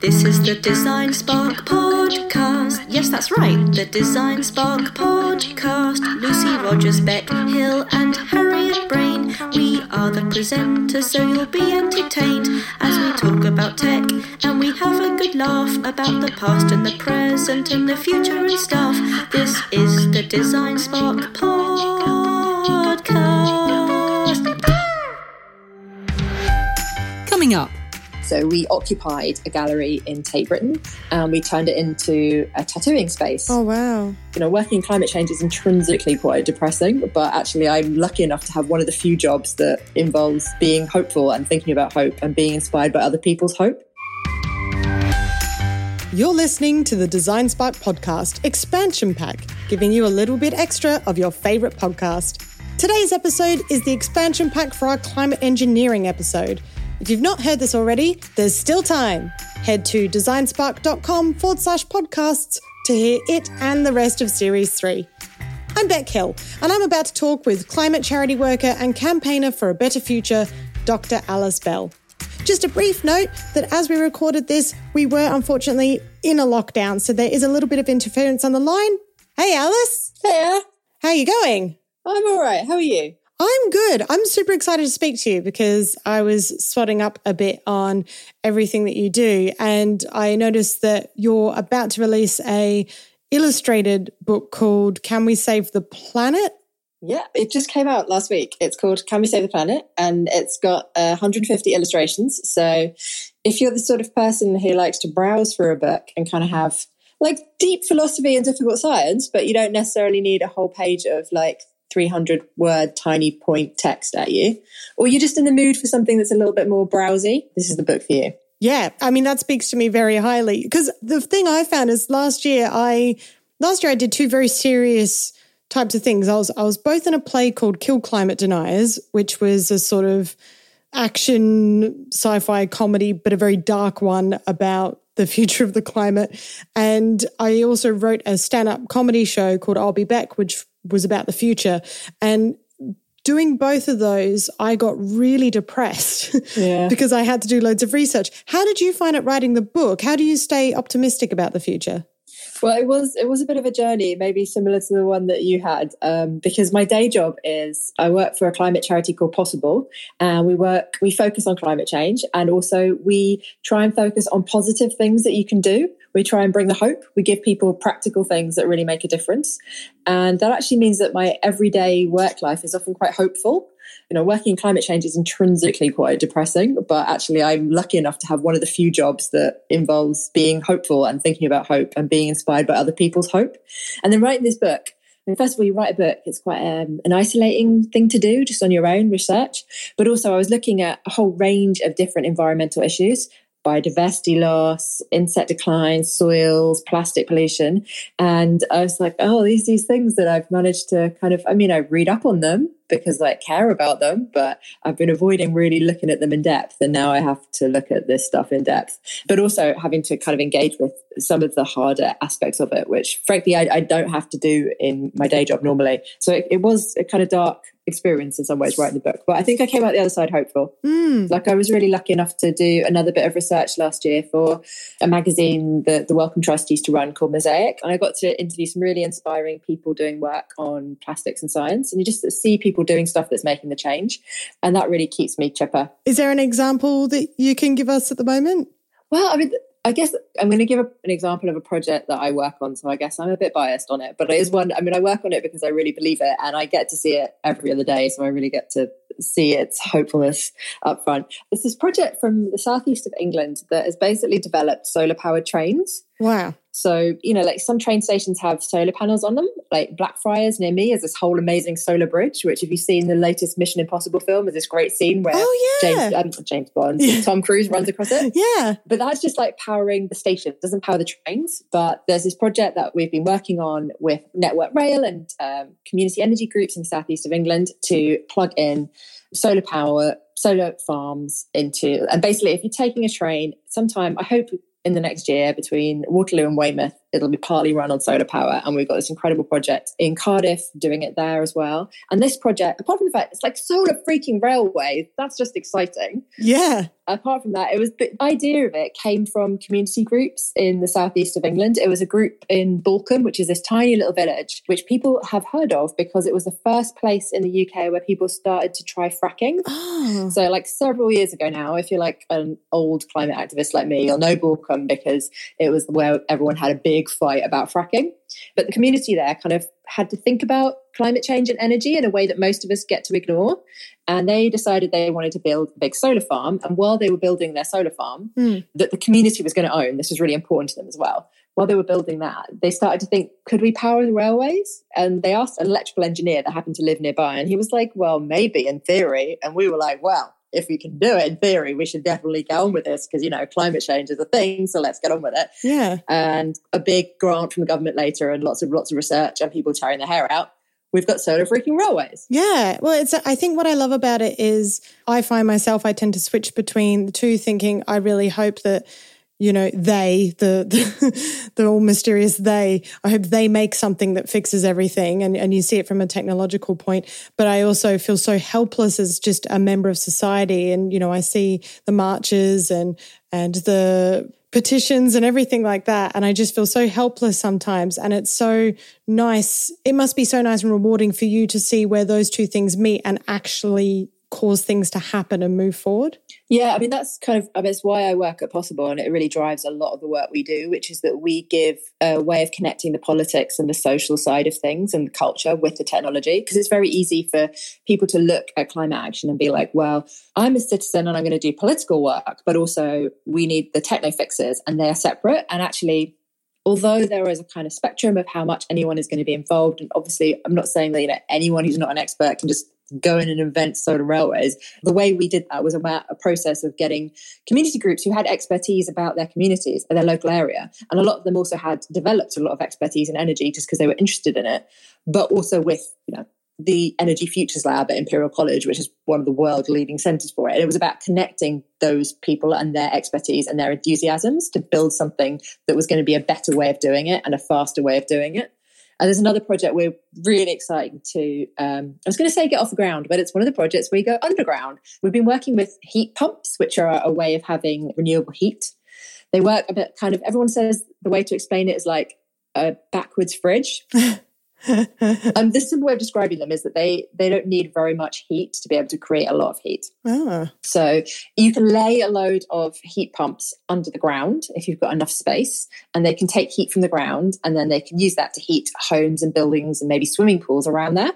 This is the Design Spark Podcast. Yes, that's right, the Design Spark Podcast. Lucy Rogers, Bec Hill, and Harriet Braine. We are the presenters, so you'll be entertained as we talk about tech and we have a good laugh about the past and the present and the future and stuff. This is the Design Spark Podcast. Coming up. So we occupied a gallery in Tate Britain and we turned it into a tattooing space. Oh, wow. You know, working in climate change is intrinsically quite depressing, but actually I'm lucky enough to have one of the few jobs that involves being hopeful and thinking about hope and being inspired by other people's hope. You're listening to the Design Spark podcast expansion pack, giving you a little bit extra of your favorite podcast. Today's episode is the expansion pack for our climate engineering episode. If you've not heard this already, there's still time. Head to designspark.com forward slash podcasts to hear it and the rest of Series 3. I'm Bec Hill, and I'm about to talk with climate charity worker and campaigner for a better future, Dr. Alice Bell. Just a brief note that as we recorded this, we were unfortunately in a lockdown, so there is a little bit of interference on the line. Hey, Alice. Hey, How are you going? I'm all right. How are you? I'm good. I'm super excited to speak to you because I was swatting up a bit on everything that you do. And I noticed that you're about to release a illustrated book called Can We Save the Planet? Yeah, it just came out last week. It's called Can We Save the Planet? And it's got uh, 150 illustrations. So if you're the sort of person who likes to browse through a book and kind of have like deep philosophy and difficult science, but you don't necessarily need a whole page of like 300 word tiny point text at you, or you're just in the mood for something that's a little bit more browsy, this is the book for you. Yeah, I mean that speaks to me very highly because the thing I found is last year I last year I did two very serious types of things. I was I was both in a play called Kill Climate Deniers, which was a sort of action sci-fi comedy but a very dark one about the future of the climate. And I also wrote a stand-up comedy show called I'll Be Back which was about the future. And doing both of those, I got really depressed yeah. because I had to do loads of research. How did you find it writing the book? How do you stay optimistic about the future? Well, it was it was a bit of a journey, maybe similar to the one that you had, um, because my day job is I work for a climate charity called Possible, and we work we focus on climate change, and also we try and focus on positive things that you can do. We try and bring the hope. We give people practical things that really make a difference, and that actually means that my everyday work life is often quite hopeful you know, working in climate change is intrinsically quite depressing, but actually I'm lucky enough to have one of the few jobs that involves being hopeful and thinking about hope and being inspired by other people's hope. And then writing this book, I mean, first of all, you write a book, it's quite um, an isolating thing to do just on your own research. But also, I was looking at a whole range of different environmental issues biodiversity loss, insect decline, soils, plastic pollution. And I was like, oh, these these things that I've managed to kind of I mean, I read up on them because I care about them, but I've been avoiding really looking at them in depth. And now I have to look at this stuff in depth, but also having to kind of engage with some of the harder aspects of it, which frankly I, I don't have to do in my day job normally. So it, it was a kind of dark experience in some ways writing the book. But I think I came out the other side hopeful. Mm. Like I was really lucky enough to do another bit of research last year for a magazine that the Wellcome Trust used to run called Mosaic. And I got to interview some really inspiring people doing work on plastics and science. And you just see people doing stuff that's making the change. And that really keeps me chipper. Is there an example that you can give us at the moment? Well, I mean, I guess I'm going to give a, an example of a project that I work on. So I guess I'm a bit biased on it, but it is one. I mean, I work on it because I really believe it, and I get to see it every other day. So I really get to see its hopefulness up front. It's this project from the southeast of England that has basically developed solar powered trains. Wow. So, you know, like some train stations have solar panels on them. Like Blackfriars near me is this whole amazing solar bridge, which, if you've seen the latest Mission Impossible film, is this great scene where oh, yeah. James, um, James Bond, yeah. Tom Cruise runs across it. yeah. But that's just like powering the station. It doesn't power the trains. But there's this project that we've been working on with Network Rail and um, community energy groups in the southeast of England to plug in solar power solar farms into and basically if you're taking a train sometime i hope in the next year between Waterloo and Weymouth, it'll be partly run on solar power. And we've got this incredible project in Cardiff doing it there as well. And this project, apart from the fact it's like solar freaking railway, that's just exciting. Yeah. Apart from that, it was the idea of it came from community groups in the southeast of England. It was a group in Balcombe, which is this tiny little village, which people have heard of because it was the first place in the UK where people started to try fracking. Oh. So, like several years ago now, if you're like an old climate activist like me, you'll know Balcombe because it was where everyone had a big fight about fracking. But the community there kind of had to think about climate change and energy in a way that most of us get to ignore. And they decided they wanted to build a big solar farm. And while they were building their solar farm, Mm. that the community was going to own, this was really important to them as well. While they were building that, they started to think, could we power the railways? And they asked an electrical engineer that happened to live nearby. And he was like, well, maybe in theory. And we were like, well, if we can do it in theory, we should definitely get on with this because, you know, climate change is a thing. So let's get on with it Yeah. and a big grant from the government later and lots of lots of research and people tearing their hair out we've got solar freaking railways Yeah. Well, it's, I think what I love about it is I find myself, I tend to switch between the two, thinking I really hope that, you know, they, the, the, the all mysterious they, I hope they make something that fixes everything. And, and you see it from a technological point. But I also feel so helpless as just a member of society. And, you know, I see the marches and, and the petitions and everything like that. And I just feel so helpless sometimes. And it's so nice. It must be so nice and rewarding for you to see where those two things meet and actually cause things to happen and move forward. yeah i mean that's kind of I mean, it's why i work at possible and it really drives a lot of the work we do which is that we give a way of connecting the politics and the social side of things and the culture with the technology because it's very easy for people to look at climate action and be like well i'm a citizen and i'm going to do political work but also we need the techno fixes and they're separate and actually although there is a kind of spectrum of how much anyone is going to be involved, and obviously I'm not saying that you know anyone who's not an expert can just go in and invent solar railways. The way we did that was about a process of getting community groups who had expertise about their communities and their local area. And a lot of them also had developed a lot of expertise in energy just because they were interested in it, but also with, you know, the Energy Futures Lab at Imperial College, which is one of the world leading centers for it. And it was about connecting those people and their expertise and their enthusiasms to build something that was going to be a better way of doing it and a faster way of doing it. And there's another project we're really excited to, um, I was going to say get off the ground, but it's one of the projects where you go underground. We've been working with heat pumps, which are a way of having renewable heat. They work a bit kind of, everyone says the way to explain it is like a backwards fridge. um, the simple way of describing them is that they they don't need very much heat to be able to create a lot of heat. Ah, So you can lay a load of heat pumps under the ground if you've got enough space, and they can take heat from the ground, and then they can use that to heat homes and buildings and maybe swimming pools around there.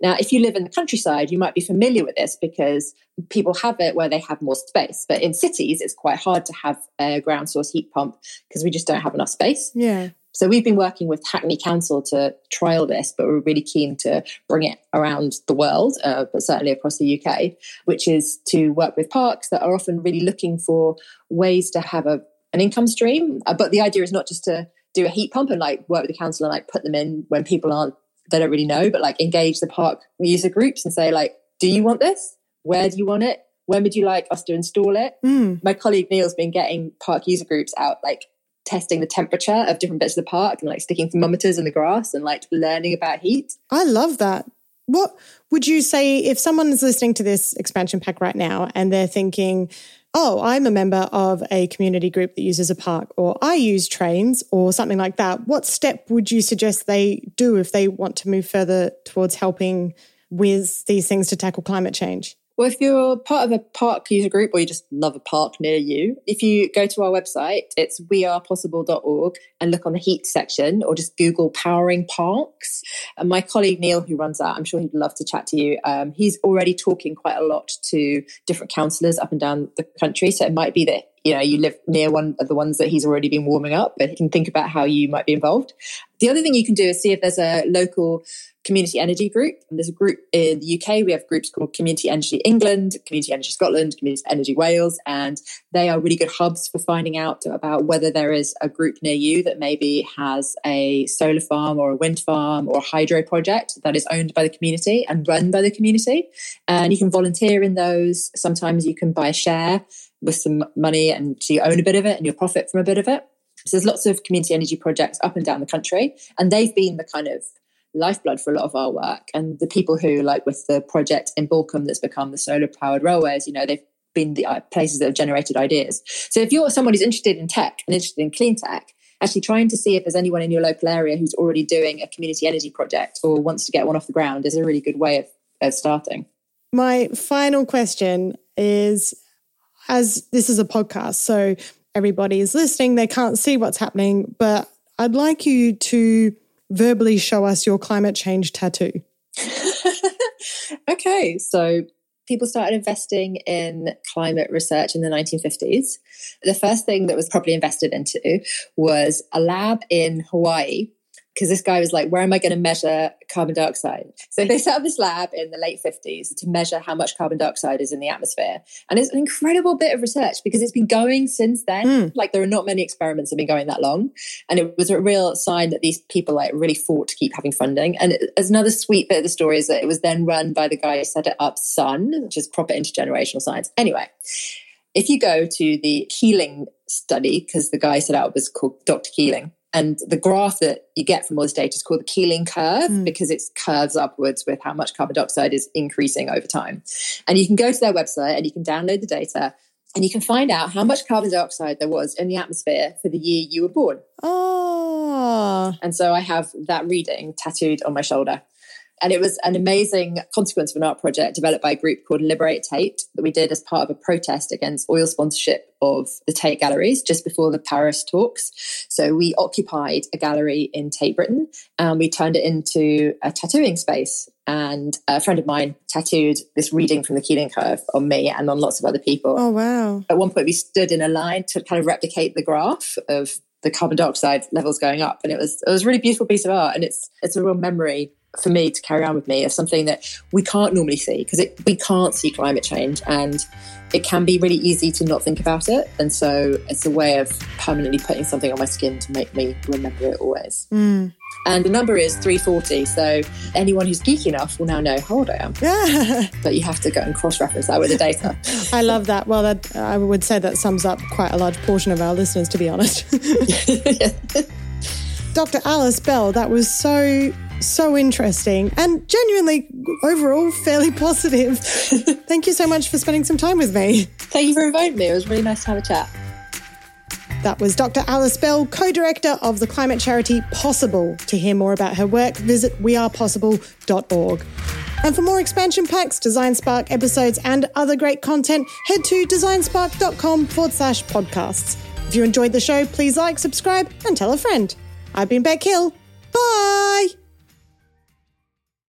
Now, if you live in the countryside, you might be familiar with this because people have it where they have more space. But in cities, it's quite hard to have a ground source heat pump because we just don't have enough space. yeah. So we've been working with Hackney Council to trial this, but we're really keen to bring it around the world, uh, but certainly across the UK, which is to work with parks that are often really looking for ways to have a, an income stream. Uh, but the idea is not just to do a heat pump and like work with the council and like put them in when people aren't, they don't really know, but like engage the park user groups and say like, do you want this? Where do you want it? When would you like us to install it? Mm. my colleague Neil's been getting park user groups out, like testing the temperature of different bits of the park and like sticking thermometers in the grass and like learning about heat. I love that. What would you say if someone is listening to this expansion pack right now and they're thinking, oh, I'm a member of a community group that uses a park, or I use trains, or something like that? What step would you suggest they do if they want to move further towards helping with these things to tackle climate change? Well, if you're part of a park user group or you just love a park near you, if you go to our website, it's wearepossible.org and look on the heat section or just Google powering parks. And my colleague Neil, who runs that, I'm sure he'd love to chat to you. Um, he's already talking quite a lot to different councillors up and down the country. So it might be that you know you live near one of the ones that he's already been warming up, but he can think about how you might be involved. The other thing you can do is see if there's a local community energy group. And there's a group in the UK. We have groups called Community Energy England, Community Energy Scotland, Community Energy Wales, and they are really good hubs for finding out about whether there is a group near you that maybe has a solar farm or a wind farm or a hydro project that is owned by the community and run by the community. And you can volunteer in those. Sometimes you can buy a share with some money and so you own a bit of it and you profit from a bit of it. So there's lots of community energy projects up and down the country, and they've been the kind of lifeblood for a lot of our work. And the people who, like with the project in Balcombe that's become the solar powered railways, you know, they've been the uh, places that have generated ideas. So if you're someone who's interested in tech and interested in clean tech, actually trying to see if there's anyone in your local area who's already doing a community energy project or wants to get one off the ground is a really good way of, of starting. My final question is as this is a podcast, so everybody is listening, they can't see what's happening, but I'd like you to verbally show us your climate change tattoo. okay, so people started investing in climate research in the 1950s. The first thing that was properly invested into was a lab in Hawaii because this guy was like, where am I going to measure carbon dioxide? So they set up this lab in the late 50s to measure how much carbon dioxide is in the atmosphere. And it's an incredible bit of research because it's been going since then. Mm. Like there are not many experiments that have been going that long. And it was a real sign that these people like really fought to keep having funding. And as another sweet bit of the story is that it was then run by the guy who set it up, Son, which is proper intergenerational science. Anyway, if you go to the Keeling study, because the guy set out was called Dr. Keeling, and the graph that you get from all this data is called the Keeling curve mm. because it curves upwards with how much carbon dioxide is increasing over time. And you can go to their website and you can download the data and you can find out how much carbon dioxide there was in the atmosphere for the year you were born. Oh. And so I have that reading tattooed on my shoulder. And it was an amazing consequence of an art project developed by a group called Liberate Tate that we did as part of a protest against oil sponsorship of the Tate galleries just before the Paris talks. So we occupied a gallery in Tate Britain and we turned it into a tattooing space. And a friend of mine tattooed this reading from the Keeling curve on me and on lots of other people. Oh, wow. At one point, we stood in a line to kind of replicate the graph of the carbon dioxide levels going up. And it was, it was a really beautiful piece of art. And it's, it's a real memory for me to carry on with me is something that we can't normally see because we can't see climate change and it can be really easy to not think about it. And so it's a way of permanently putting something on my skin to make me remember it always. Mm. And the number is 340. So anyone who's geeky enough will now know how old I am. but you have to go and cross reference that with the data. I love that. Well, that, I would say that sums up quite a large portion of our listeners, to be honest. Dr. Alice Bell, that was so so interesting and genuinely overall fairly positive. Thank you so much for spending some time with me. Thank you for inviting me. It was really nice to have a chat. That was Dr. Alice Bell, co director of the climate charity Possible. To hear more about her work, visit wearepossible.org. And for more expansion packs, Design Spark episodes, and other great content, head to designspark.com forward slash podcasts. If you enjoyed the show, please like, subscribe, and tell a friend. I've been Bec Hill. Bye!